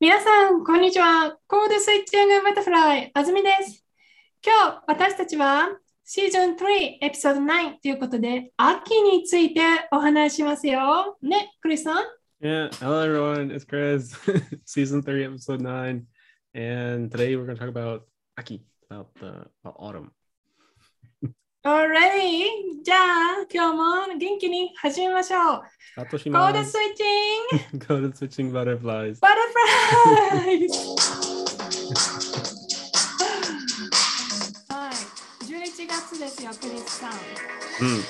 皆さん、こんにちは。コードスイッチングバタフライ、あずみです。今日、私たちはシーズン3、エピソード9ということで、秋についてお話ししますよ。ね、クリスさん Yeah, hello everyone, it's Chris, season three, episode nine, and today we're going to talk about Aki, about the about autumn. Alright! じゃあ、今日も元気に始めましょう。コードスイ Atoshimasu, ッチング code switching butterflies. バタフライはい、11月ですよ、クリスさん。 Mm.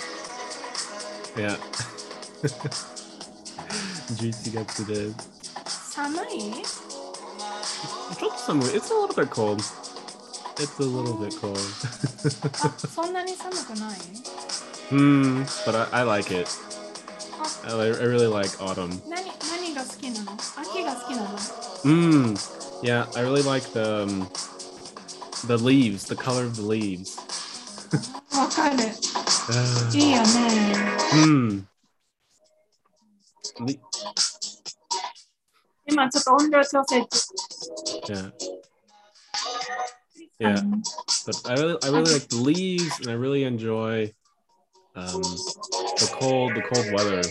Yeah. 11月です。寒いちょっと寒い It's a little bit cold. It's a little bit cold. あ、そんなに寒くない Hmm, but I, I like it. あ I, li- I really like autumn. 何何が好きなの秋が好きなの Mm. Yeah, I really like the um, the leaves, the color of the leaves. わかる。 Uh, いいよね。 mm. Le- 今ちょっと音量調整中。 yeah. Yeah, but I really, I really like the leaves, and I really enjoy um, the cold, the cold weather.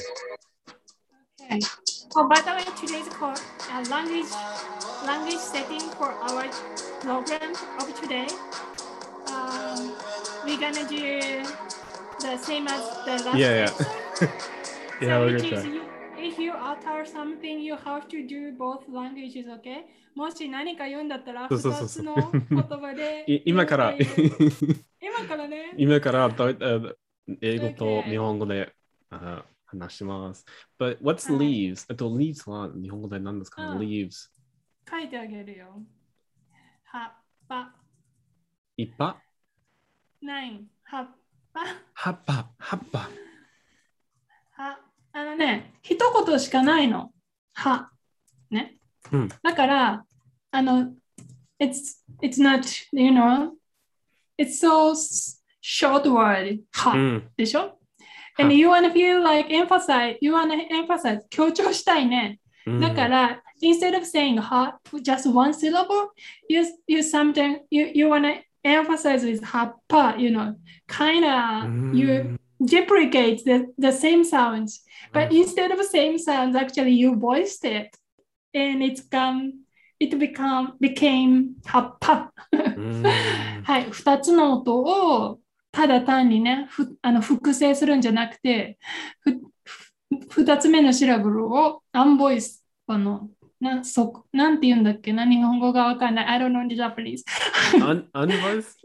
Okay. Oh, by the way, today's call, uh, language, language setting for our program of today. Um, we're gonna do the same as the last Yeah, yeah. Yeah, so we're gonna try. If you utter something, you have to do both languages, okay? もし何か言うんだったら、そうそうそうそう二つの言葉でい今から今からね。今から英語と Okay. 日本語であ話します。But what's はい leaves? えっと、leaves は日本語で何ですか、うん ?leaves。書いてあげるよ。葉っぱ、いっぱ？ない、葉っぱ、葉っぱ、葉っぱ。葉。あのね、一言しかないの。葉。ね。うんだから、あの、it's, it's not, you know, it's so short word, 葉、うん。でしょ And you wanna feel like emphasize, you wanna emphasize, 強調したいね。うんだから、instead of saying ha, just one syllable, you, you something, you, you want to emphasize with hapa, you know, kind of, you deprecate the, the same sounds. But instead of same sounds, actually you voiced it. And it's come, it become, became hapa. うんはい、二つの音をただ単にね、ふあの複製するんじゃなくて、ふふ二つ目のシラブルをアンボイス、あの、なそなんて言うんだっけな日本語がわかんない。I don't know the Japanese. Un- unvoiced?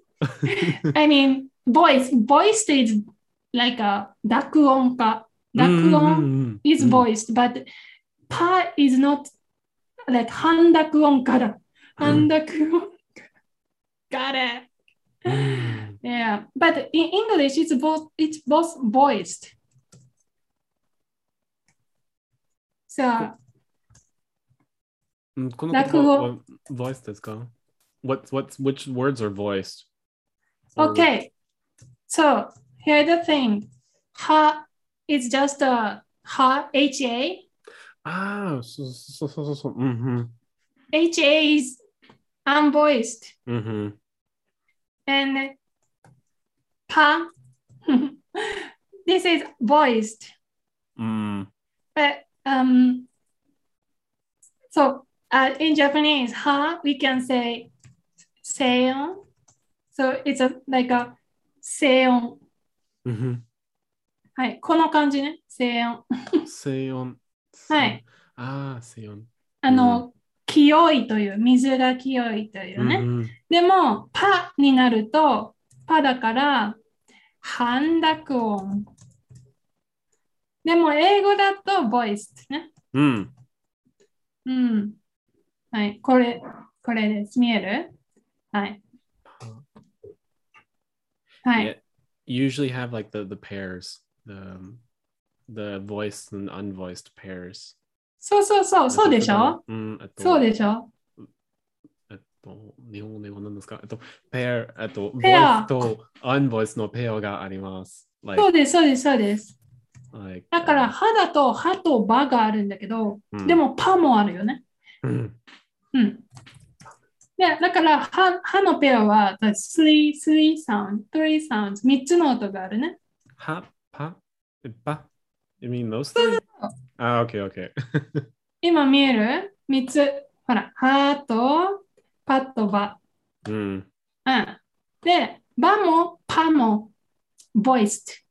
I mean, voice. Voiced is like a 濁音化。濁音 is voiced, but パ is not like 半濁音化だ。半濁音化。Got it. うん Yeah, but in English, it's both it's both voiced. So うんこの言落語葉は voiced ですか What's, what's, which words are voiced? Or- okay, so Here's the thing. Ha is just a ha H A. Ah, so, so, so, so, mm-hmm. H A is unvoiced. Mm-hmm. And pa this is voiced. Mm. But um so uh, in Japanese, ha we can say seion. So it's a like a seion うん。はい、この感じね、静音。静音。はい。ああ、静音。あの、清いという、水が清いというね。うんでも、パになると、パだから、半濁音。でも、英語だと、ボイスね。うん。うん。はい、これ、これです。見える？はい。はい。Usually have like the the pairs, the um, the voiced and unvoiced pairs. そうそうそう、そうでしょ？うん、えっと、そうでしょ？えっと、日本語では何ですか？えっと、ペア、えっと、ペアと unvoiced のペアがあります。Like, そうです、そうです、そうです。like, だから、歯だと歯と歯があるんだけど、うんでもパもあるよね。うんうん。で、だから、は、はのペアは、the three, three sounds, sounds, 三つの音があるね。は、ぱ、え、ば。you mean those three? あ、オッケー、オッケー。今見える？三つ。ほら、はと、ぱとば。うん。うん。で、ばも、ぱも、voiced。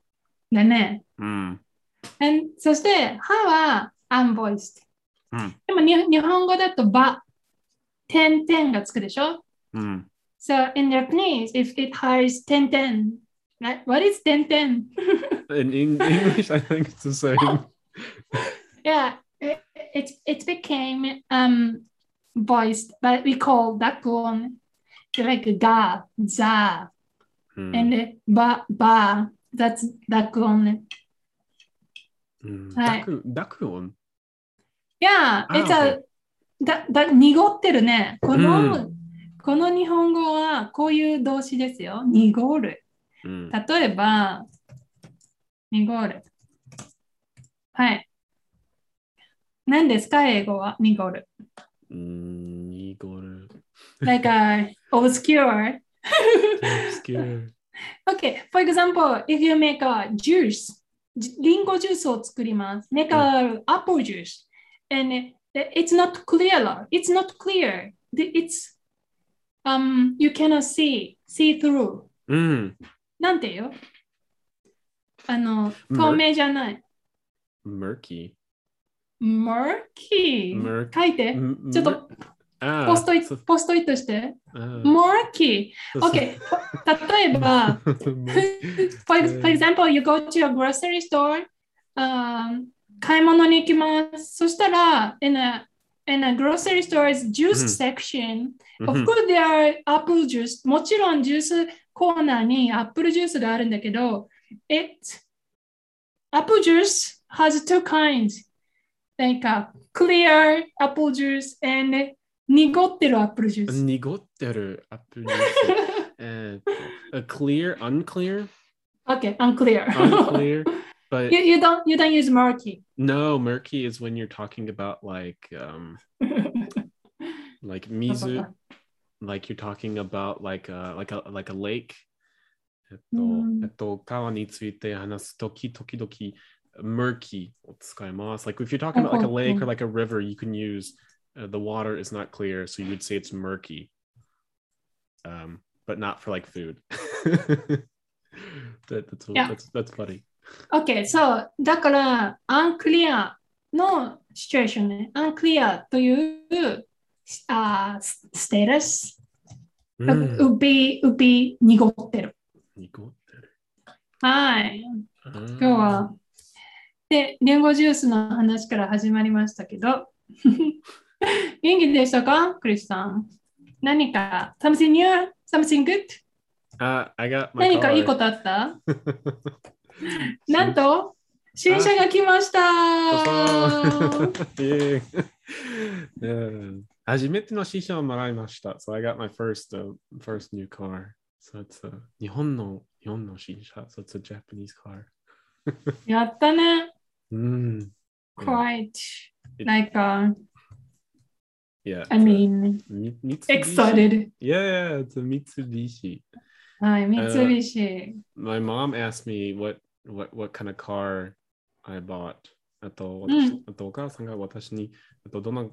だね。うん。えそして、はは、unvoiced。うん。でも、に日本語だと、ば。10 10がつくでしょ、うん、So in Japanese, if it has 10 10, right? what is 10 10? in English, I think it's the same. yeah, it, it, it became um, voiced, but we call that one like ga, za, hmm. and ba, ba. That's that one. Mm. Daku. Yeah, it's ah, okay. a だだ濁ってるね。この、うこの日本語はこういう動詞ですよ。濁る。Mm. 例えば、濁る。はい。何ですか英語は濁る。Mm, Igor. like a obscure. Obscure. Okay, for example, if you make a juice, じリンゴジュースを作ります。make a apple juice, and it's not clear. It's not clear. It's um you cannot see see through. Mm. なんて言うあの、 Mur- 透明じゃない。 Murky. murky. Mur- 書いて。 M- ちょっと mur- ah, ポストイ so- ポストイットして。 ah, murky. so- so- Okay. 例えば、 for, ex- for example, you go to a grocery store, um, 買い物に行きます。そしたら、in a, in a grocery store's juice うん section, of Mhm. course there are apple juice. もちろんジュースコーナーにアップルジュースがあるんだけど、it, apple juice has two kinds. Like a clear apple juice and 濁ってるアップルジュース。濁ってるアップルジュース。えーっと a clear, unclear, okay, unclear. unclear. But you, you don't you don't use murky. no, murky is when you're talking about like um like mizu, like you're talking about like a like a like a lake. えっと、うんえっと、川について話すとき、時々 murky を使います。Like if you're talking about like a lake or like a river, you can use uh, the water is not clear, so you would say it's murky. Um, but not for like food. that, that's, Yeah. that's that's funny. OK, そう、だから、unclear のシチュエーションね。unclear というあスステータス、Mm. うび、うび、濁ってる。濁ってる。はい。今今日は。で、リンゴジュースの話から始まりましたけど、元気でしたか？クリスさん。何か、something new? something good? Uh, I got 何かいいこ.とあった？なんと、新車が来ました初めての新車をもらいました。So I got my first, uh, first new car. So it's a 日本の日本の新車。So it's a Japanese car. やったね。うん。quite It- like uh, Yeah. I mean excited. Yeah, it's a Mitsubishi. はい、三菱。My mom asked me what, what, what kind of car I bought. あと、うん私あとお母さんが私に、あとどの、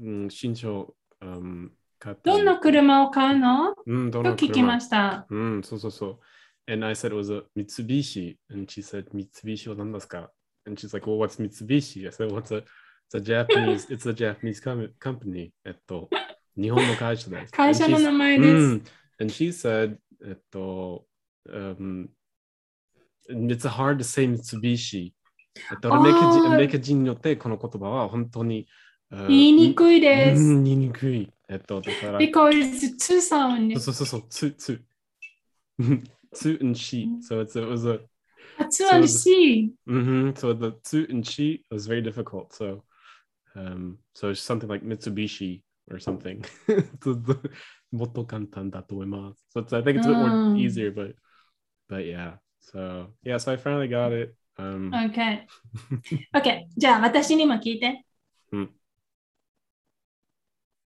うん、新車を、うん、買ったどんな車を買うのうん、どとの聞きました。うん、そうそうそう。And I said it was a Mitsubishi. And she said, Mitsubishi は何ですか And she's like, well, what's Mitsubishi? I said, what's a, it's a Japanese, it's a Japanese com- company. えっと、日本の会社です。会社の And 名前です。うん And she said, えっと、um, it's hard to say Mitsubishi. えっと、アメリカ人アメリカ人によってこの言葉は本当に、uh, 言いにくいです。うん言いにくい。えっと、だから、because two sound そうそうそう、つ、つ。つ and she. So it's, it was a, 発音 C。hmm so the tsu and she was very difficult. So, um, so it's something like Mitsubishi or something. もっと簡単だと思います。So it's, I think it's a bit more Mm. easier, but, but yeah. So, yeah, so I finally got it. Um, OK。OK。じゃあ私にも聞いて。うん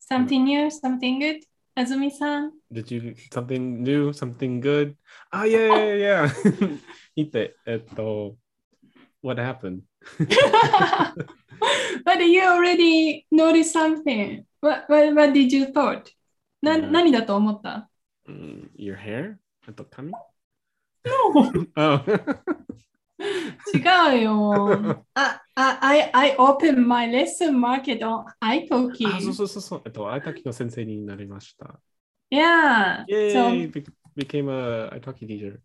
Something new, something good? Azumi-san? Did you something new, something good? Oh yeah, yeah, yeah. yeah. 見て、えっと、what happened? but you already noticed something. What, what, what did you thought? な、うん何だと思った Mm, your hair? えっと、髪 No! Oh. 違うよ。あ、あ、I, I opened my lesson market on あ、そう.そうそうそう。えっと、あいたきの先生になりました。Yeah. Yay! So, Be- became a Italki teacher.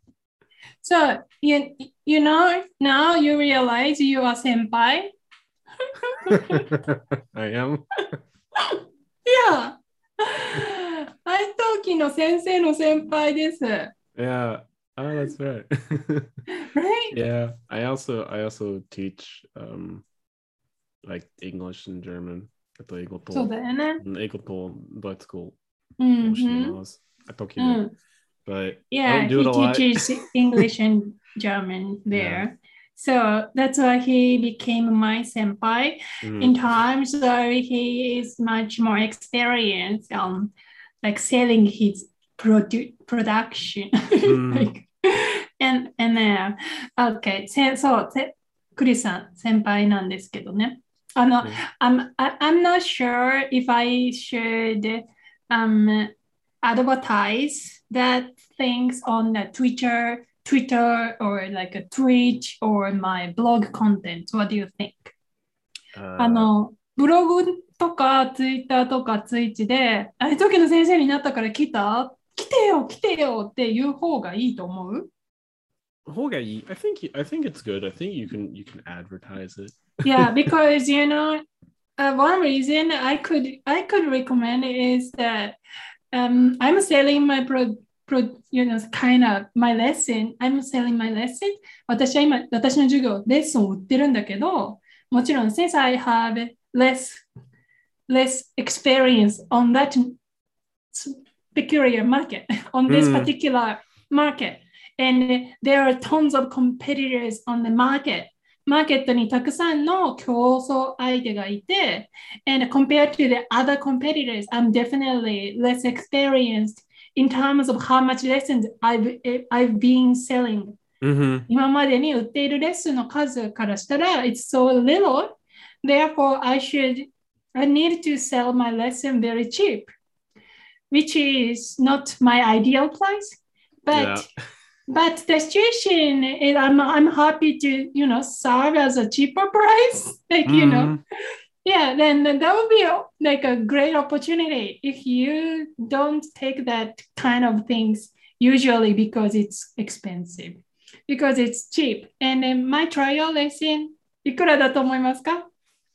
so you, you know, now you realize you are senpai? I am. Yeah. 愛登記の先生の先輩です。 Yeah. Oh, that's right. Right? yeah. I also I also teach um like English and German. えっと、英語と、そうだよね。うん英語とドイツ語うんをしています。あと、きうん。 but Yeah, don't do he it a lot. teaches English and German there. So that's why he became my senpai. うん In times though he is much more experienced on like selling his produ- production. Mm. like, and and then okay せそうせクリスさん先輩なんですけどね。あの、うん I'm I, I'm not sure if I should um advertise that things on the Twitter Twitter or like a tweet or my blog content. What do you think? あの、 ブログとかツイッターとかツイッチで、あれ時の先生になったから来た来てよ来てよっていう方がいいと思う Hogai, I think I think it's good. I think you can you can advertise it. Yeah, because you know, uh, one reason I could I could recommend is that um, I'm selling my pro, pro you know kind of my lesson. I'm selling my lesson. 私は今私の授業レッスンを売ってるんだけど、もちろん since I have less less experience on that peculiar market on this Mm. particular market and there are tons of competitors on the market マーケットにたくさんの競争相手がいて、and compared to the other competitors, I'm definitely less experienced in terms of how much lessons I've, I've been selling. Mm-hmm. 今までに売っているレッスンの数からしたら、it's so little. Therefore, I should, I need to sell my lesson very cheap, which is not my ideal price. But Yeah. but the situation is I'm I'm happy to you know serve as a cheaper price like you know Mhm. yeah then, then that would be a- like a great opportunity if you don't take that kind of things usually because it's expensive because it's cheap and then my trial lesson いくらだと思いますか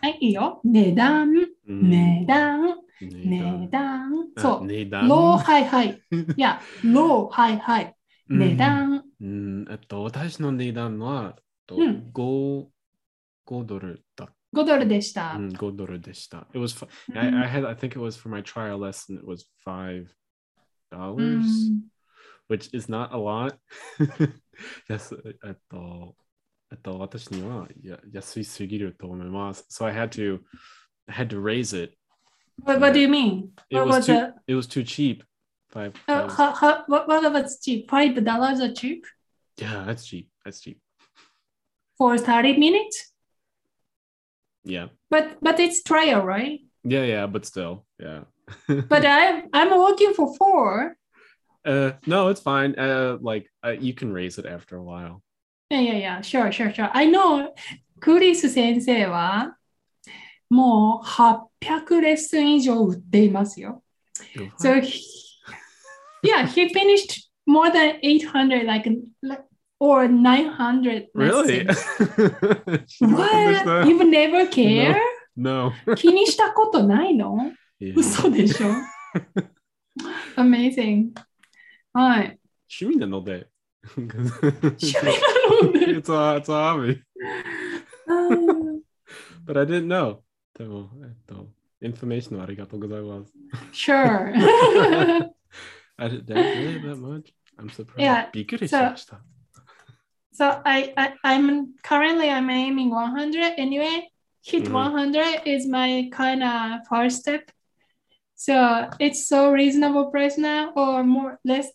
はいいいよ。値段。うん。値段。値値段。あそう。値段。ローハイハイいや ローハイハイうん値段。うん、えっと、私の値段は、えっとうん。5、5ドルだ。5ドルでした。うん、5ドルでした。It was, fi- うん。I, I had, I think it was for my trial lesson, it was $5, うん。Which is not a lot. yes, えっと、えっと、私にはや安いすぎると思います。So I had to, I had to raise it. What, what do you mean? It What was was too, the it was too cheap. Five, uh, five- how, how, what, what was cheap? Five dollars are cheap yeah, that's cheap. That's cheap. for 30 minutes? Yeah. But but it's trial, right? Yeah, yeah, but still, yeah. But I I'm working for four. uh, no, it's fine. Uh, like uh, you can raise it after a while. いやいやいや、sure, sure, sure. I know クリス先生はもう800レッスン以上売っていますよ。So he, yeah, he finished more than 800 like, like or 900 really? What? You've never care? No. 気にしたことないの Yeah. 嘘でしょ ?Amazing. はい。趣味なので。趣味なので。it's a, it's a hobby. うん。 But I didn't know. でも、えっと、インフォメーションありがとうございます。 Sure. I did that really that much? I'm surprised. Yeah, びっくりしました。 so I, I I'm currently I'm aiming 100 anyway. Hit Mhm. 100 is my kind of first step. So it's so reasonable price now, or more less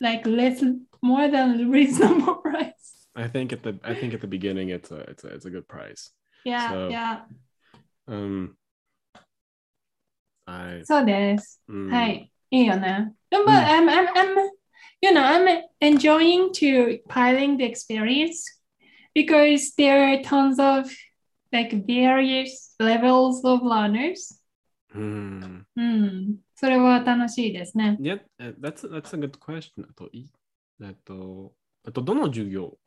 like less more than reasonable price. I think at the I think at the beginning it's a it's a it's a good price. Yeah, So- yeah. Um I そうです。 mm, はい。いいよね。But うん I'm, I'm, I'm, you know, I'm enjoying to piling the experience because there are tons of like various levels of learners. mm. うん。それは楽しいですね。 Yeah, uh, that's that's a good question. あといえっとあとどの授業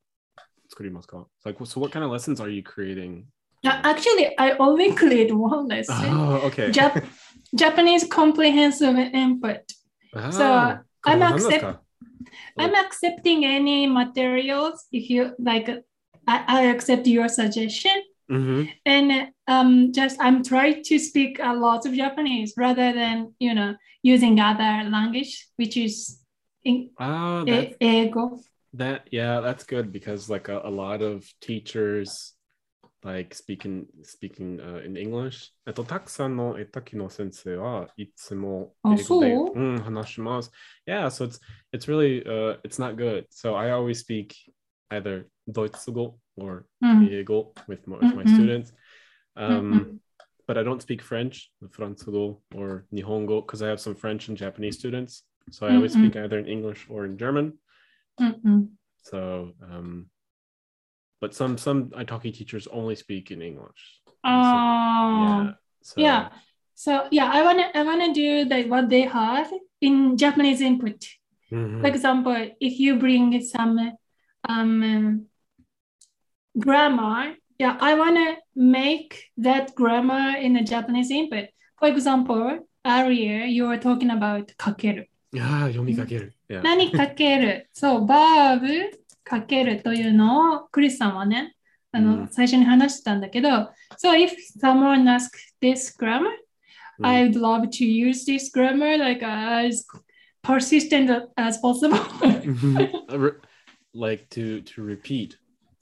作りますか Like so what kind of lessons are you creating? Uh, Actually, I only create one lesson. Oh, okay. Jap- Japanese comprehensive input. あー So, これ I'm 何ですか I'm accepting any materials if you like. I, I accept your suggestion. Mhm. and um just i'm trying to speak a lot of japanese rather than you know using other language which is in, Ah, that, e- ego that yeah, that's good because like a, a lot of teachers like speaking speaking uh, in English. えっとたくさんの絵描きの先生はいつもあ、英語でそううん話します。Yeah, so it's it's really uh it's not good. So I always speak either ドイツ語 or うん英語 with my, with my Mhm. students. うん Um, but I don't speak French, フランス語 or 日本語 because I have some French and Japanese students. So I always Mhm. speak either in English or in German. Mm-hmm. So, um, but some some Italki teachers only speak in English. Oh, so, yeah. So, yeah. So yeah, I wanna I wanna do like what they have in Japanese input. Mm-hmm. For example, if you bring some um, grammar, yeah, I wanna make that grammar in a Japanese input. For example, earlier you were talking about kakeru. ける yeah, 読みかける Yeah. 何かけるそう、バーブかけるというのをクリスさんはね、あの、うん最初に話してたんだけど、So if someone asks this grammar, うん I'd love to use this grammar like as persistent as possible. Mhm. Uh, like to to repeat.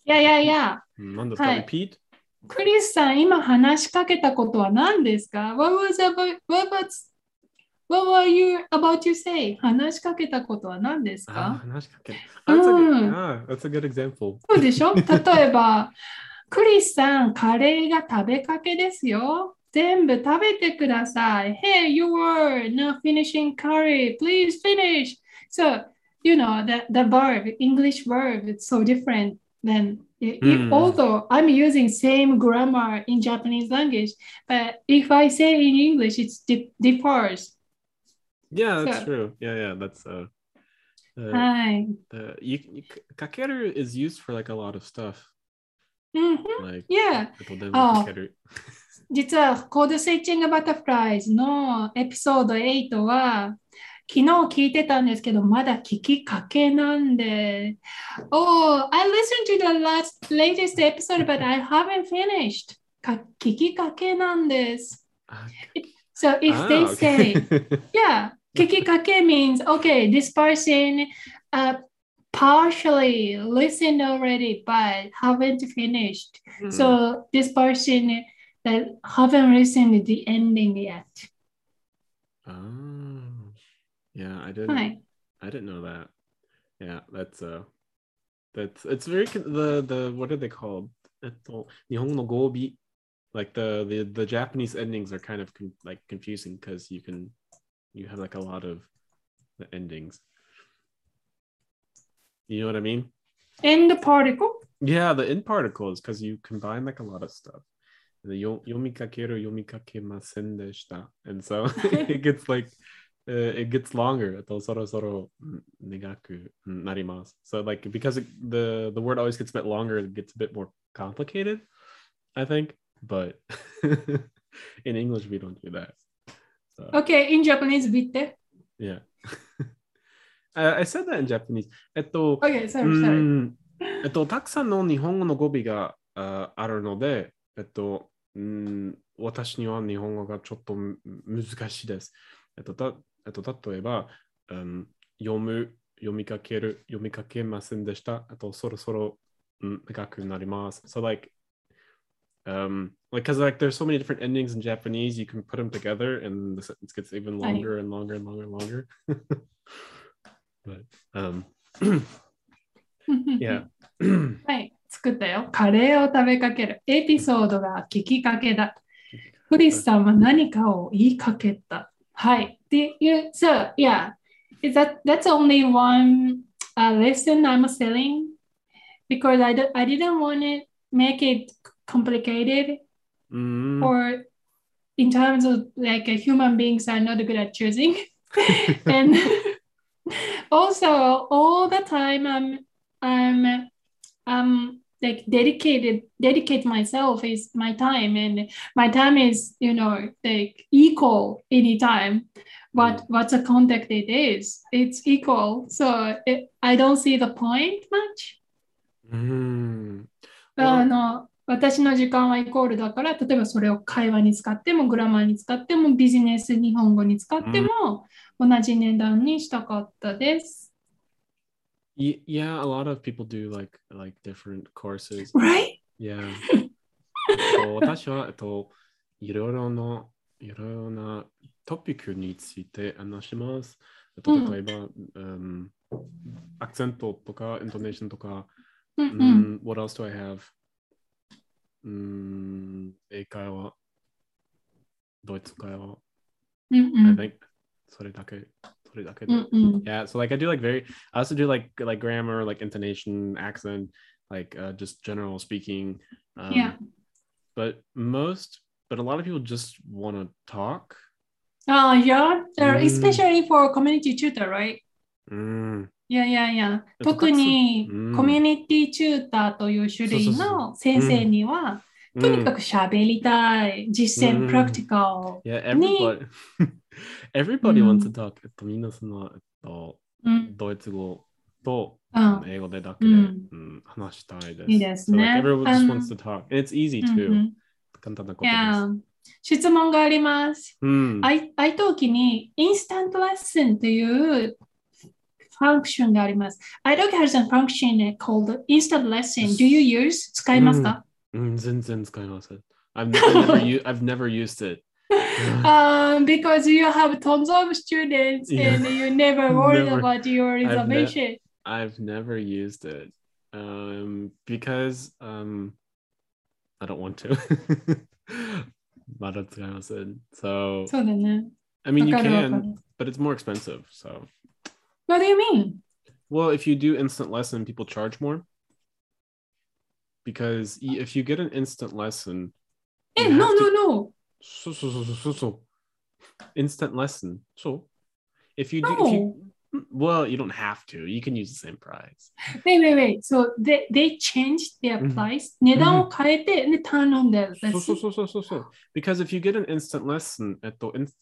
いやいやいや、何ですか、はい repeat? クリスさん、今話しかけたことは何ですか ?What was about, what was, what were you about to say? 話しかけたことは何ですあか話しかける。That's a good, うん ah, that's a good example. そうでしょ例えば、クリスさん、カレーが食べかけですよ。全部食べてください。Hey, you were not finishing curry. Please finish. So, you know, the, the verb, English verb, it's so different than, i- i- Mm. although I'm using same grammar in Japanese language, but if I say in English, it di- differs. Yeah, that's So- true. Yeah, yeah, that's uh, uh はい。 the you, you, kakeru is used for like a lot of stuff. うん、 Like Yeah. あとでもあかける。実はコードスイッチングバタフライズのエピソード8は昨日聞いてたんですけどまだ聞きかけなんで Oh, I listened to the last latest episode but I haven't finished か聞きかけなんですあ So if ah, they okay. say yeah Kikikake means okay, this person uh, partially listened already but haven't finished. Mm-hmm. So this person that haven't listened the ending yet. Oh, yeah, I didn't. Hi. I didn't know that. Yeah, that's uh, that's it's very the the what are they called? Nihon no gobi, like the the the Japanese endings are kind of con- like confusing because you can you have like a lot of the endings. You know what I mean? In the particle. Yeah, the in particles because you combine like a lot of stuff. The yomikakeru yomikakemasen deshita, and so it gets like uh, it gets longer. Soro soro negaku narimasu. So like because it, the the word always gets a bit longer, it gets a bit more complicated. I think, but in English we don't do that. So, Okay, in Japanese, ビって yeah. I, I said that in Japanese. えっと、Okay, う sorry, sorry. んえっと、たくさんの日本語の語尾がああるので、えっと、うん私には日本語がちょっとむ難しいです。えっと、たえっと、例えば、うん、読む、読みかける、読みかけませんでした。あと、そろそろ、うん、長くなります。So, like, um, like, because like there's so many different endings in Japanese, you can put them together and the sentence gets even Right. longer and longer and longer and longer. but, um, yeah. はい、作ったよ。カレーを食べかける。エピソードが聞きかけだ。クリスさんは何かを言いかけた。はい。で、you, so, yeah, is that, that's only one uh, lesson I'm selling because I, do, I didn't want to make it complicated Mm. or in terms of like uh, human beings are not good at choosing. and also all the time I'm I'm um like dedicated dedicate myself is my time and my time is you know like equal anytime what what the contact it is it's equal so it, i don't see the point much Mm. あの私の時間はイコールだから例えばそれを会話に使ってもグラマーに使ってもビジネス日本語に使っても同じ値段にしたかったです。Yeah, a lot of people do like like different courses. Right? Yeah. 私は、えっと、いろいろな、いろいろなトピックについて話します。例えば、うん、アクセントとか、イントネーションとか、う。ん、What else do I have? うん、英会話、ドイツ会話、うんう I ん think それだけ、それだけで。うんうん。 Yeah, so like I do like very I also do like like grammar, like intonation, accent, like uh, just general speaking. Um, Yeah. But most, but a lot of people just want to talk. ああ、yeah. Uh, うん Especially for community tutor, right? Mm. いやいやいや。えっと特にうんコミュニティチューターという種類の先生には、とにか Mm. く喋りたい。実践、うんプラクティカ Yeah, everybody everybody Mm. wants to talk. えっとみんなそのえっと。ドイツ語とうん英語でだけで、うんうん話したいです。いいです So ね like everyone just wants to talk. It's easy うん too. うん簡単なこいとです。や質問があります。うん。I- iTalki にインスタントレッスンという function があります。italki has a function called instant lesson. Do you use? 使いますか、うん、うん、全然使いません。I've mm. mm, never, u- I've never used it. um, because you have tons of students and you never worry never, about your reservation. I've, ne- I've never used it um, because um, I don't want to. so, I mean, you can, but it's more expensive. So, What do you mean? well, if you do instant lesson, people charge more. Because y- if you get an instant lesson, Eh, you no, have to- no, no. So, so, so, so, so, so. Instant lesson. So, if you do, if you, well, you don't have to. You can use the same price. Wait, wait, wait. So they, they changed their うん price. 値段を変えて、で、頼んでる。 So, so, so, so, so, so. Because if you get an instant lesson, えっと、インス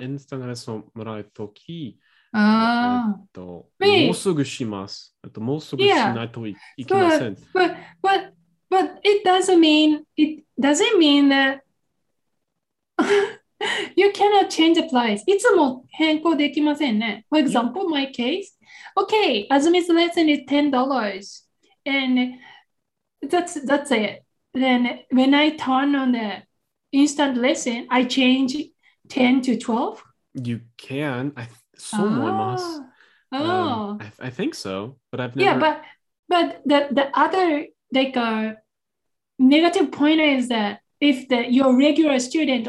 インスタントレッスンをもらうとき、 えああ。っと、 Wait. もうすぐします。えっと、もうすぐし Yeah. ないといいけません。 But, but, but it doesn't mean, it doesn't mean that you cannot change the price. いつも変更できませんね。For example, my case, okay, Azumi's lesson is $10 and that's, that's it. Then when I turn on the instant lesson, I change 10 to 12. You can. I, someone oh. Oh, um, I, I, think so, but I've never. Yeah, but but the the other like uh, negative point is that if the your regular student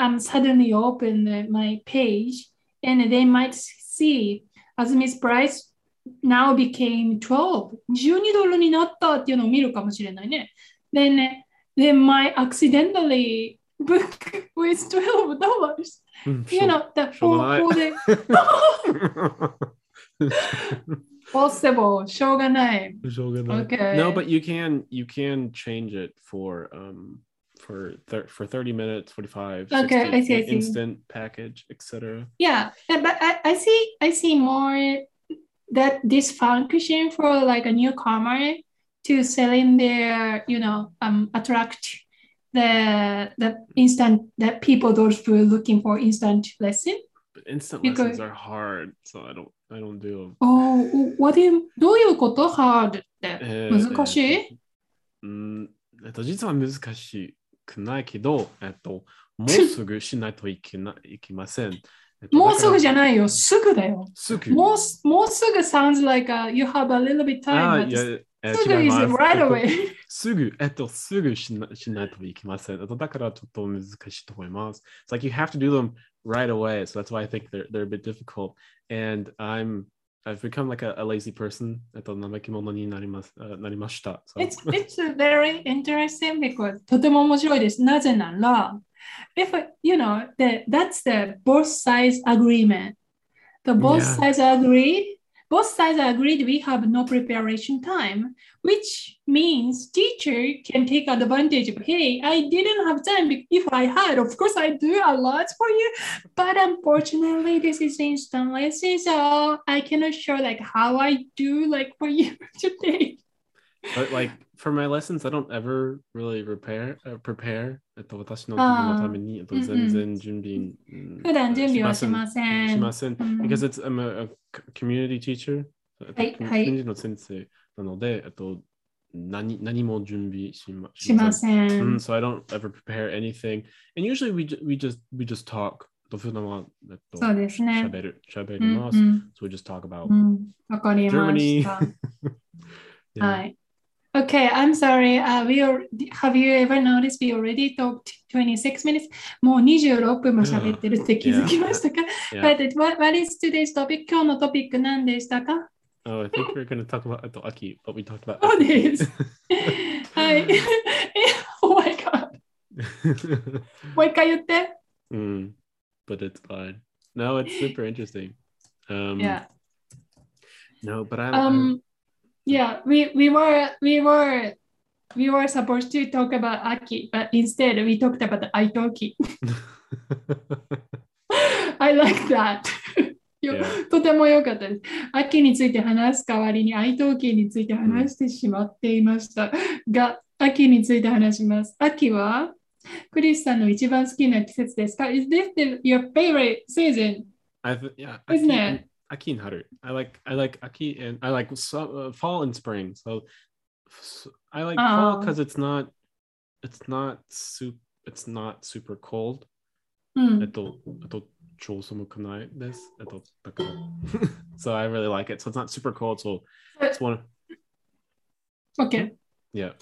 um suddenly open the, my page and they might see Azumi's Price now became 12 12ドルになったっていうのを見るかもしれないね then they might accidentally book with 12 dollars. うん You know, the しょうがない方法で possible しょうがない。 しょうがない Okay. No, but you can you can change it for um for thir- for 30 minutes, 45, Okay, 60, I see, I see. instant package, etc. Yeah, yeah, but I, I see I see more that this function for like a newcomer to selling their, you know, um attract the the instant that people those who are looking for instant lesson. But instant Because- lessons are hard, so I don't I don't do them. Oh, what do you, どういうこと hard ってえー難しい、えうん、えっと、実は難しくないけど、えっと、もうすぐしないといけないいけません。えっともうすぐじゃないよ、すぐだよ。らすぐ。もうすもうすぐ sounds like a, you have a little bit あ time. や、えすぐ違い is ます right えっと away. すぐ、えっと、すぐしなしないといけません。えっと、だからちょっと難しいと思います。It's like you have to do them right away. So that's why I think they're, they're a bit difficult. And I'm, I've become like a, a lazy person. えっと、怠け者になります、あなりました。So, It's, it's very interesting because とても面白いです。なぜなら、if, you know, the, that's the both sides agreement. The both Yeah. sides agreed. both sides agreed we have no preparation time, which means teacher can take advantage of, hey, I didn't have time. If I had, of course, I do a lot for you. But unfortunately, this is instant lesson, so I cannot show like how I do like for you today. but like for my lessons, I don't ever really repair, uh, prepare. えっと、私の自分のために、えっと、うんうん全然準備、うん普段準備はししません。しません。うん because it's I'm a, a community teacher. えっとはいコミはいュニティの先生なので、えっと、何何も準備しましません。 Mm, so I don't ever prepare anything. And usually we, ju- we just we just talk. と普段は、えっと、そうですね。喋る、喋うんります。うん、 So we just talk about うん、わかりま Germany. した。 yeah. はい。 Okay, I'm sorry. Uh, we are, have you ever noticed we already talked 26 minutes? もう26分も喋ってるって気づきましたか Yeah. But what, what is today's topic? 今日のトピック何でしたか Oh, I think we're going to talk about えっと Aki, but we talked about そう Aki. です。はい。oh my god. もう一回言って。 mm, but it's fine. No, it's super interesting. Um, Yeah. No, but I'm. Um, yeah, we, we were we were we were supposed to talk about Aki, but instead we talked about Aitoki. I like that. とても良かったです。秋について話す代わりに愛登記について話してしまっていました。が、秋について話します。秋はクリスさんの一番好きな季節ですか ?Is this your favorite season? Yeah, Isn't it? and- Aki and Haru. I like I like Aki and I like so, uh, fall and spring. So, so I like fall Oh. because it's not it's not soup it's not super cold. うんえっと、えっと、超寒くないです。えっと、だから。so I really like it. So it's not super cold. So it's one. Okay. Yeah.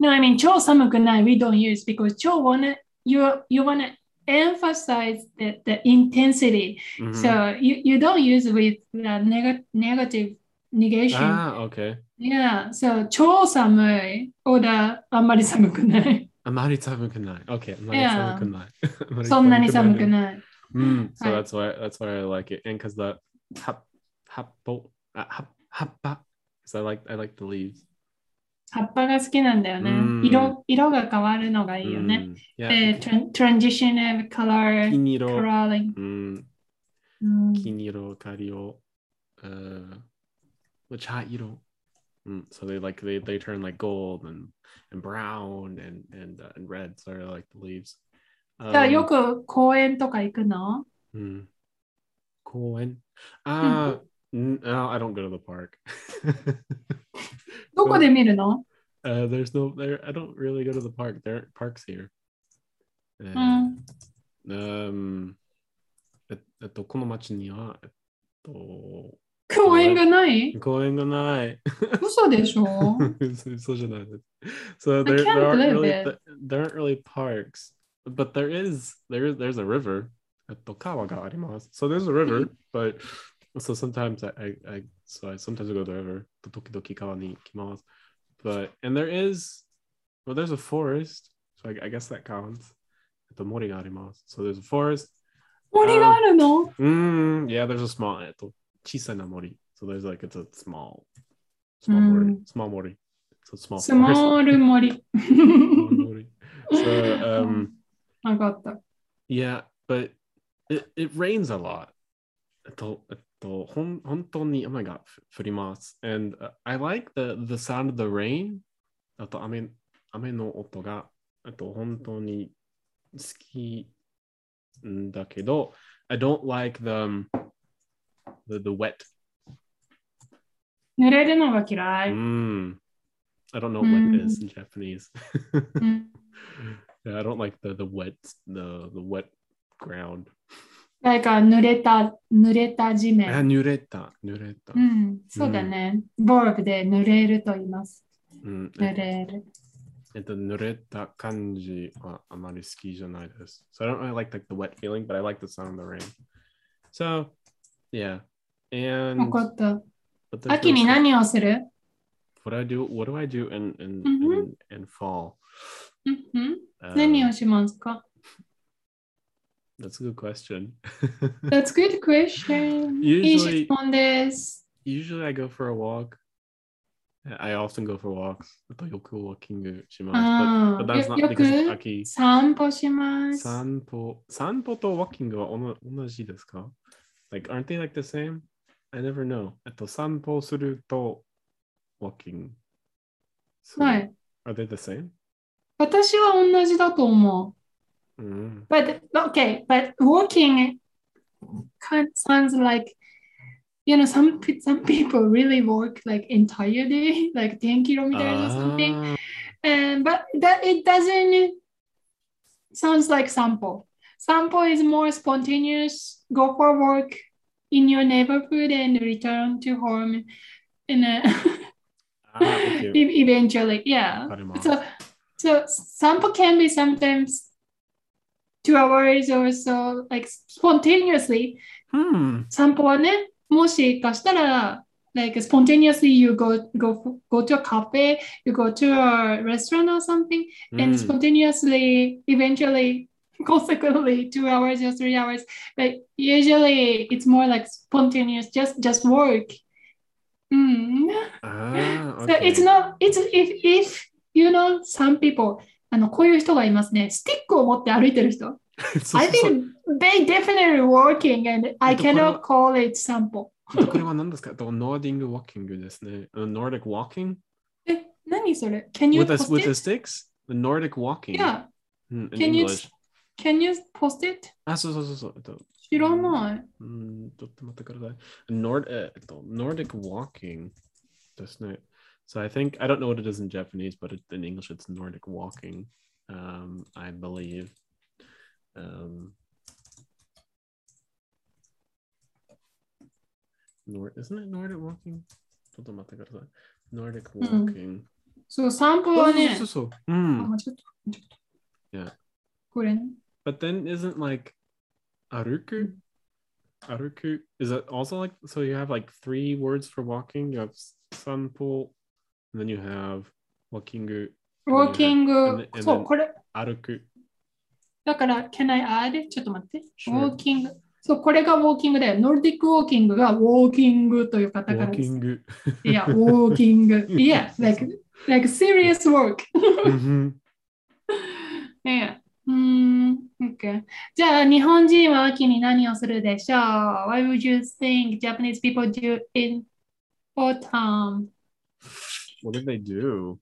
No, I mean, 超寒くない we don't use because 超 wanna, you, you wanna emphasize the, the intensity. Mhm. So you, you don't use with the neg- negative negation. ah, okay. Yeah, so 超寒い or the あんまり寒くない。あまり寒くない。Okay. あまり Yeah. 寒くない。あまりそんなに寒くい。ない。 Mm, so Right. that's why that's why I like it. And because the hap happo uh, hap happa. Because I like I like the leaves. 葉っぱが好きなんだよねう。ん色色が変わるのがいいよね。Mm, ン transition of color, 金色、coloring. うん、うん金色、カリオ、uh, 茶色。Mm, so they like they, they turn like gold and and brown and and uh, and red. So really like the leaves. じゃあ Um, よく公園とか行くの mm. Cool. Uh, n- no, I don't go to the park. どこで見るの uh, there's no there. I don't really go to the park. There aren't parks here. う Uh, ん。 um, ええっと、この町には、えっと、公園がない公園がない。嘘でしょそうじゃないです。So I there, there can't aren't believe really it. there aren't really parks, but there is there is there's a river. えっと、川があります。So there's a river, but so sometimes I, I, I so I sometimes I go to the Tokidoki toki ni kimas, but and there is well there's a forest, so I, I guess that counts. The mori ga. So there's a forest. Mori ga um, mm, yeah, there's a small eh, chisana mori. So there's like it's a small, small mm. mori, small mori. So small. Small mori. mori. So um. I got that. Yeah, but it, it rains a lot. At the, at と、ほん本当に、oh my god, 降ります。And、uh, I like the, the sound of the rain. あと、雨雨の音が、えっと、本当に好きんだけど、I don't like the, the, the wet. 濡れるのが嫌い。 Mm. I don't know what wet Mm. is in Japanese. うん、 yeah, I don't like the, the wet, the, the wet ground. なんか濡れた、濡れた地あ、面。濡れた、濡れたう。ん、そうだね。ボーブで濡れると言います。うん濡れる。えっと、濡れた感じはあまり好きじゃないです。So I don't really like, like the wet feeling, but I like the sound of the rain. So, yeah. わ And かった。秋に何をする what I do, what do I do in in, Mhm. in, in fall? うんうん Uh, 何をしますか That's a good question. That's good question. Usually-。Usually I go for a walk. I often go for walks. あとよくウォーキングします。あ But, あ but that's よ not よ because く秋。散歩します。散歩、散歩とウォーキングはおな同じですか Like, aren't they like the same? I never know. えっと、散歩するとウォーキングする。はい。Are they the same? 私は同じだと思う。Mm. But okay, but walking kind of sounds like you know some some people really walk like entire day, like ten kilometers or something. And but that it doesn't sounds like sanpo. Sanpo is more spontaneous. Go for work in your neighborhood and return to home in a ah, eventually. Yeah. So so sanpo can be sometimes two hours or so, like spontaneously. うん。散歩はね、もしかしたら、like spontaneously you go go go to a cafe, you go to a restaurant or something, うん and spontaneously, eventually, consequently, two hours or three hours. But usually, it's more like spontaneous, just just work. Mm. あー So it's okay not. It's if if you know some people. あのこういう人がいますね。スティックを持って歩いてる人。I think they definitely working and I cannot call it 散歩。えっとこれは何ですかえっとノーディングウォーキング walking? え、何それ Can you With the, post with the it? sticks? The Nordic walking. Yeah. Can you. Can you post it? あ、そうそうそうそう。えっと、知らない。うん、ちょっと待ってください。Nord, えっと、Nordic walking ですね。So I think, I don't know what it is in Japanese, but it, in English it's Nordic walking, um, I believe. Um, Nord, isn't it Nordic walking? ちょっと待ってください。Nordic うん walking. そう、散歩はねそう。そうそう。うあ、ん。もうちょっと。ちょっと Yeah. これね。 But then isn't like aruku? Aruku is that also like so you have like three words for walking? You have sanpo, and then you have キン and グ then-。そ and う、これ。aruku. だから、can I add? ちょっと待って。Sure. ウォーキング。そう、これがウォーキングだよ。ノルディックウォーキングがウォーキングというカタカナです。Walkingu. いや、ウォーキング。いや、like, like serious work. Mhm. いや。うーん、OK。じゃあ、日本人は秋に何をするでしょう ?What would you think Japanese people do in autumn? What did they do?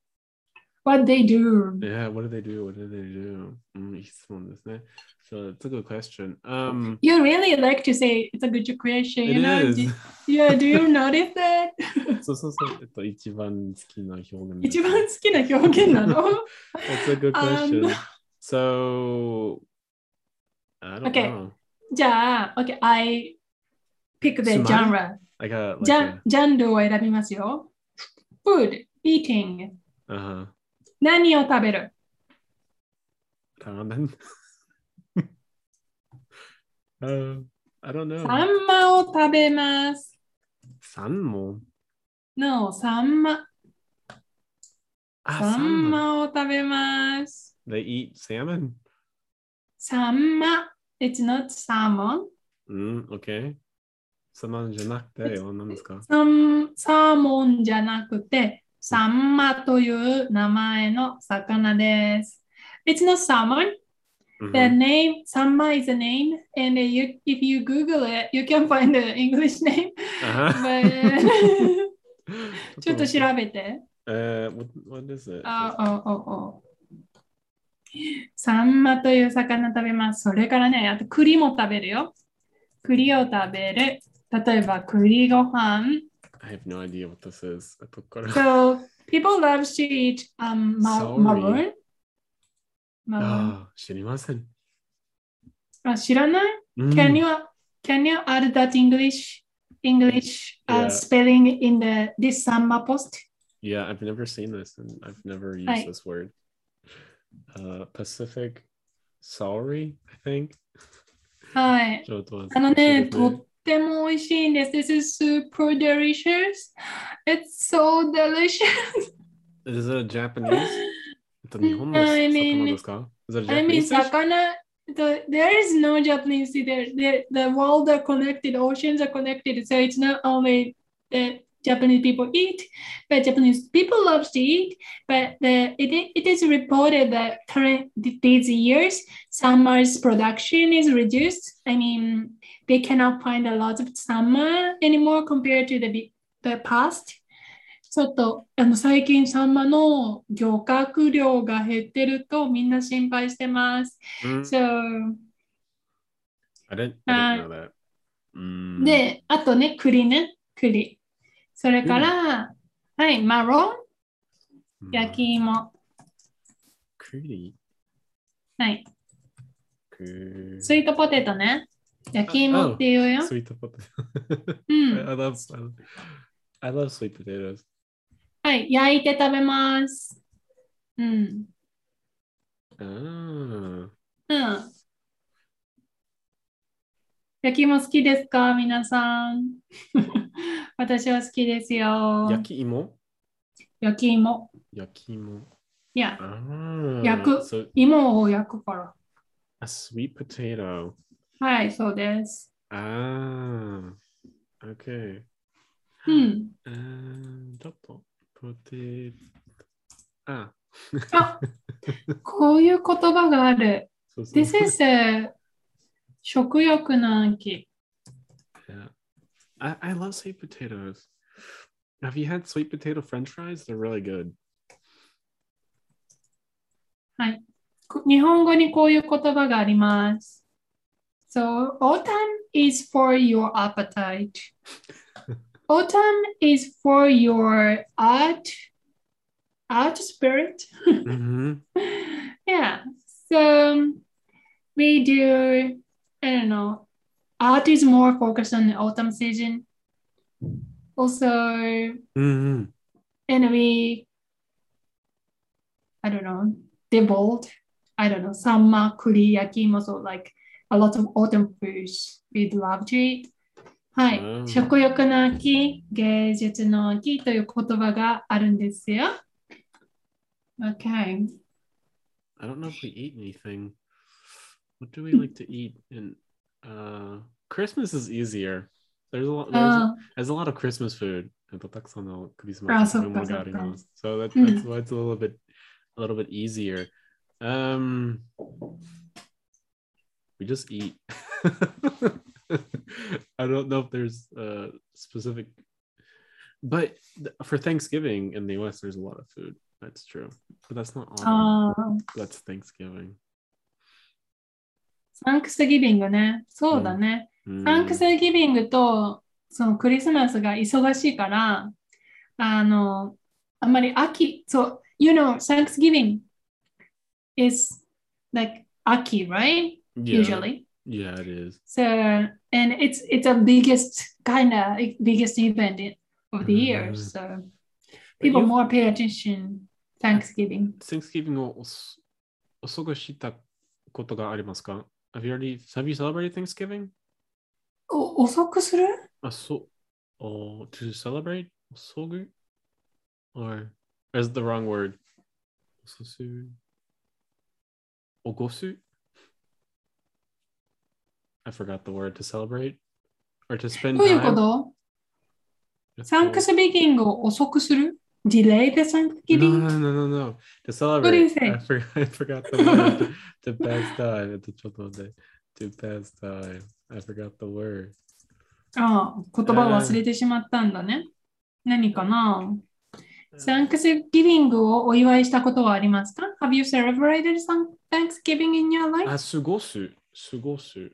What they do? Yeah, what did they do? What did they do? うん、いい質問ですね。So it's a good question. Um, You really like to say it's a good question. it You know? is. Do- Yeah, do you notice that? そうそうそう。えっと、一番好きな表現です一番好きな表現なの That's a good Um, question. so, I don't Okay. know. じゃあ、OK, I pick the つまり genre. Like a, like ジャ a ンジャンルを選びますよ。Food, eating. Uh -huh. 何を食べる？ああメああ I don't know. サンマを食べます。サンモ？No, サンマ。サンマを食べます。They eat salmon. サンマ。It's not salmon. Mm, okay. サマンじゃなくて、何ですか？サ,サーモンじゃなくて、サンマという名前の魚です。it's not salmon. The Mhm. name Sanma is a name, and uh, you if you Google it, you can find the English name. あ But ちょっと調べべて。Uh, what, what is it? ああああサンマという魚食べます。それからね、あと栗も食べるよ。栗を食べる。例えば栗ご飯。I have no idea what this is. I. So people love to eat um ma- saury. maroon. Maroon. Ah, oh, 知りません。あ、知らない、mm. Ah, can you can you add that English English uh, spelling in the this sanma post? Yeah, I've never seen this and I've never used this word. Uh, Pacific Sorry, I think. Hi. this is super delicious. It's so delicious. Is it Japanese? 日本の魚ですか I mean, I mean 魚 the, there is no Japanese. There, The the world are connected, oceans are connected. So it's not only the Japanese people eat, but Japanese people love to eat. But the, it, it is reported that current these years, sanma's production is reduced. I mean, they cannot find a lot of summer anymore compared to the, past. ちょっとあの最近、サンマの漁獲量が減ってるとみんな心配してます。そう。あれ？で、あとね、栗ね、栗。それから、はい、マロン、焼き芋。栗、mm. はい。スイートポテトね。焼き芋っていうよ。Sweet potato. う I ん。I love I love sweet potatoes. はい、焼いて食べます。うん。Ah. うん。焼き芋好きですか？皆さん。私は好きですよ。焼き芋？焼き芋。焼き芋。いや、Ah. 焼く So 芋を焼くから。a sweet potato. はい、そうです。Ah. Okay. うん。Uh, ちょっとポテあ、あ、こういう言葉がある。そうそう This is a 食欲の秋。Yeah. I, I love sweet potatoes. Have you had sweet potato french fries? They're really good. こ日本語にこういう言葉があります。So, autumn is for your appetite. autumn is for your art, art spirit. Mm-hmm. yeah. So, we do, I don't know, art is more focused on the autumn season. Also, Mm-hmm. and we I don't know, devolved, I don't know, sanma, kuri, yakimo, so like a lot of autumn foods we'd love to eat. はい、うん食欲の秋、芸術の秋という言葉があるんですよ。Okay. I don't know if we eat anything. What do we like to eat? And uh, Christmas is easier. There's a lot. There's, あ there's a lot of Christmas food. えっとたくさんのクリスあ、マスそっかのものがあります。So that, うん that's why it's a little bit, a little bit easier. Um, we just eat. I don't know if there's a specific, but th- for Thanksgiving in the U.S., there's a lot of food. That's true, but that's not all. あー、 That's Thanksgiving. サンクスギビングね。そうだね。 Mm. サンクスギビングとそのクリスマスが忙しいから、あの、あんまり秋、そう、you know, Thanksgiving is like 秋, right? Yeah. Usually. Yeah, it is. So, and it's it's a biggest kind of biggest event in- of the year. Mhm. So But people you- more pay attention Thanksgiving. Thanksgiving をおすお過ごしたことがありますか Have you already have you celebrated Thanksgiving? お遅くするあ、そう。Oh, to celebrate? 遅ぐ Or is it the wrong word? 遅すおごす I forgot the word to celebrate or to spend どういうこ time. とサンクスビギングを遅くする delay the No, Thanksgiving? no, no, no, no. To celebrate. You say? I, for, I forgot the word. to, pass time. To, to pass time. I forgot the word. ああ、言葉を忘れてしまったんだね。何かな ?Thanksgiving をお祝いしたことはありますか ?Have you celebrated some Thanksgiving in your life? あ、過ごす。過ごす。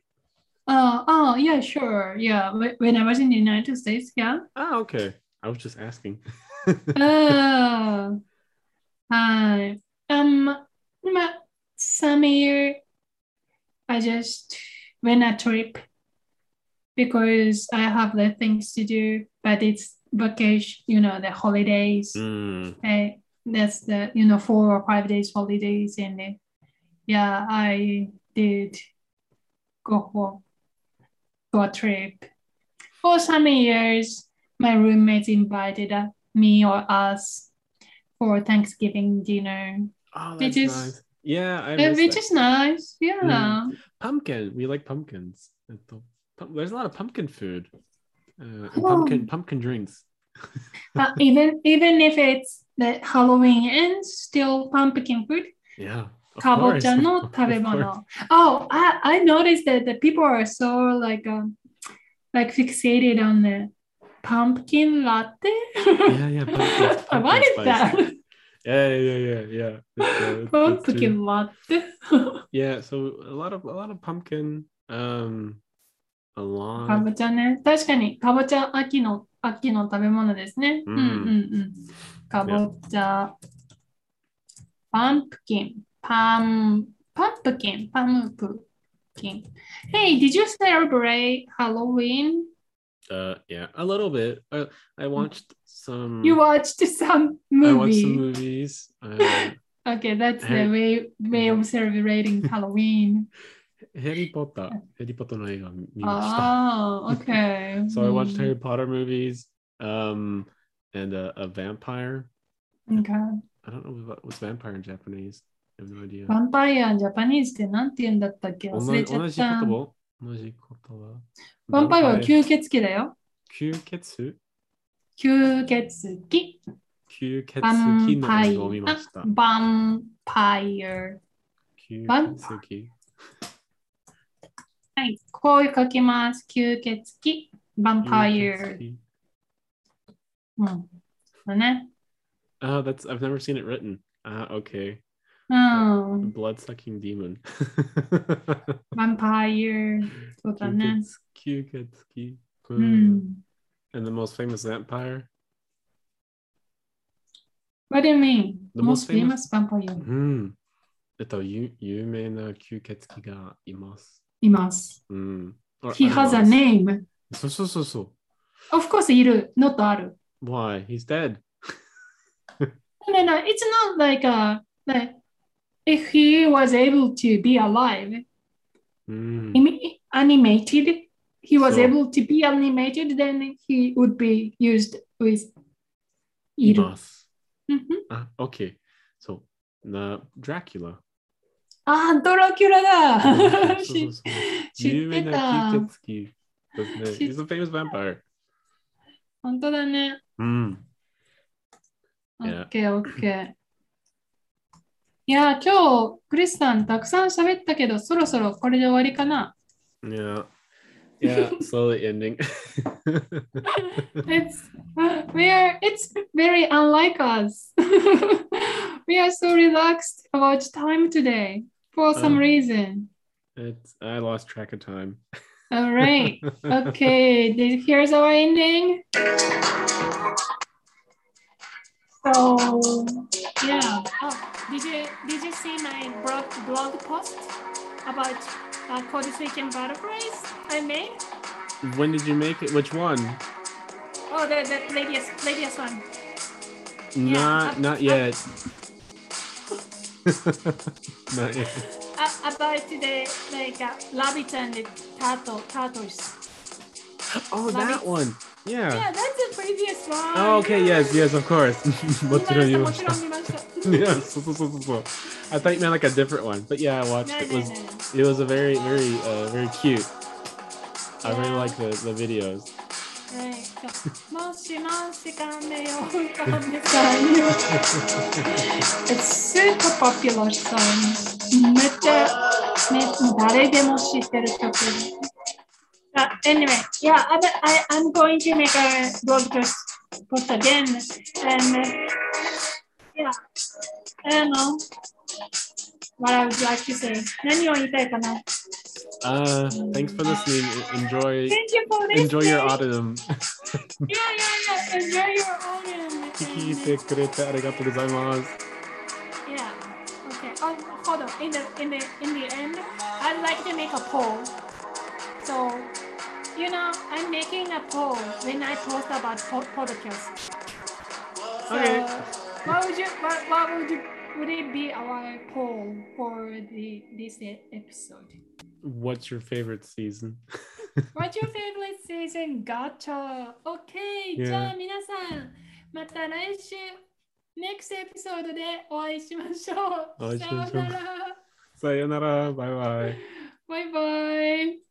Uh, oh, yeah, sure. Yeah, when I was in the United States, yeah. Ah, okay. I was just asking. Oh, hi. Um, some year I just went a trip because I have the things to do, but it's vacation, you know, the holidays. Mm. Eh, that's the, you know, four or five days holidays. And yeah, I did go for a trip. For some years, my roommates invited uh, me or us for Thanksgiving dinner. Oh, that's is, nice. Yeah, I uh, which that. is nice. Yeah. Mm. Pumpkin. We like pumpkins. There's a lot of pumpkin food. Uh, oh. Pumpkin pumpkin drinks. uh, even even if it's the Halloween and still pumpkin food. Yeah. かぼ.ちゃの食べ.物。Oh, I, I noticed that the people are so like um, like fixated on the pumpkin latte. Yeah, yeah. Pumpkin, what pumpkin is spice. that? Yeah, yeah, yeah, yeah, yeah. It's, uh, pumpkin latte. Yeah, so a lot of a lot of pumpkin. Um, a か lot. ぼちゃね。確かに、かぼちゃ秋の、秋の食べ物ですね。ううんんうんうん。かぼちゃ、パンプキン、パン、パンプキン、パンプキン。Hey, did you celebrate Halloween? Uh, yeah, a little bit. I, I watched some. You watched some I watched some movie. movies. Uh, Okay, that's the Hey. way, way of celebrating Halloween. ヘリポッター、ヘリポッターの映画見ました。 Oh, okay. So I watched Mm, Harry Potter movies, um, and a, a vampire. Okay. I don't know what, what's vampire in Japanese. ヴァンパイア、ジャパニーズってなんて言うんだったっけ？同忘れちゃっじ同じ言た。葉？同じ言葉？ヴァンパイアは吸血鬼だよ。吸血？吸血鬼。吸血鬼の映画を見ましたア。。ヴァンパイア。吸血鬼。はい。こう書きます。吸血鬼。ヴァンパイア。う鬼ん。だね。Oh, that's I've never seen it written. Ah, okay. うん。 Blood sucking demon. ヴァンパイア。そうだね。吸血鬼。う Hmm. ん。 And the most famous vampire? What do you mean? The most most famous- famous vampire うん。えっと、ゆ有名な吸血鬼がいます。います。うん。Or He has a あります name. そうそうそうそう。 Of course, いる。not ある。 Why? He's dead. No, no, it's not like a like if he was able to be alive, うん。 imi- animated, he was So- able to be animated, then he would be used with いいる。ます。うんあ、OK。そう。な、Dracula。あー、ドラキュラだそうそ知うそう知って有名なた。吸血鬼ですね。知 He's a famous vampire. 本当だね。うん。オ Yeah. いや、今日、クリスさん、たくさん喋ったけど、そろそろこれで終わりかな。Yeah. Yeah, slowly ending. it's we are it's very unlike us. we are so relaxed about time today for some oh. reason. It's I lost track of time. All right. Okay. Here's our ending. So yeah. Oh. did you did you see my blog blog post about uh, code switching butterflies I made? When did you make it? Which one? Oh, the, the previous previous one. Not up- not up- yet. not yet. Uh, about the like uh, rabbit and the turtle turtles. Oh, Love that it. one. Yeah. Yeah, that's the previous one. Oh, okay. Yes. Yes. Of course. もちろん見まもちろんした。見ました。 yeah. So, so, so, so, so. I thought you meant like a different one, but yeah, I watched. No, it no, was no, no. it was a very very uh, very cute. I really Yeah. like the the videos. Right. もしもしかめようかめさんよ。It's super popular song. めっちゃ、ね、誰でも知ってる曲。Uh, anyway, yeah, I, I, I'm going to make a blog post, post again. And uh, yeah, I don't know what I would like to say. 何を言いたいかな Uh, thanks for listening. Enjoy Thank you for listening. enjoy your autumn. Yeah, yeah, yeah. Enjoy your autumn. 聞いてくれてありがとうございます。 Yeah. Okay. Oh, hold on. In the in the in the end, I'd like to make a poll. So, you know, I'm making a poll when I post about po- podcast. So, Okay. what would you what, what would you would it be our poll for the this e- episode? What's your favorite season? What's your favorite season? Gotcha. Okay. Yeah. じゃあ皆さん、また来週、next episode でお会いしましょう。お会いしましょうさようなら。さよなら。バイバイ。バイバイ。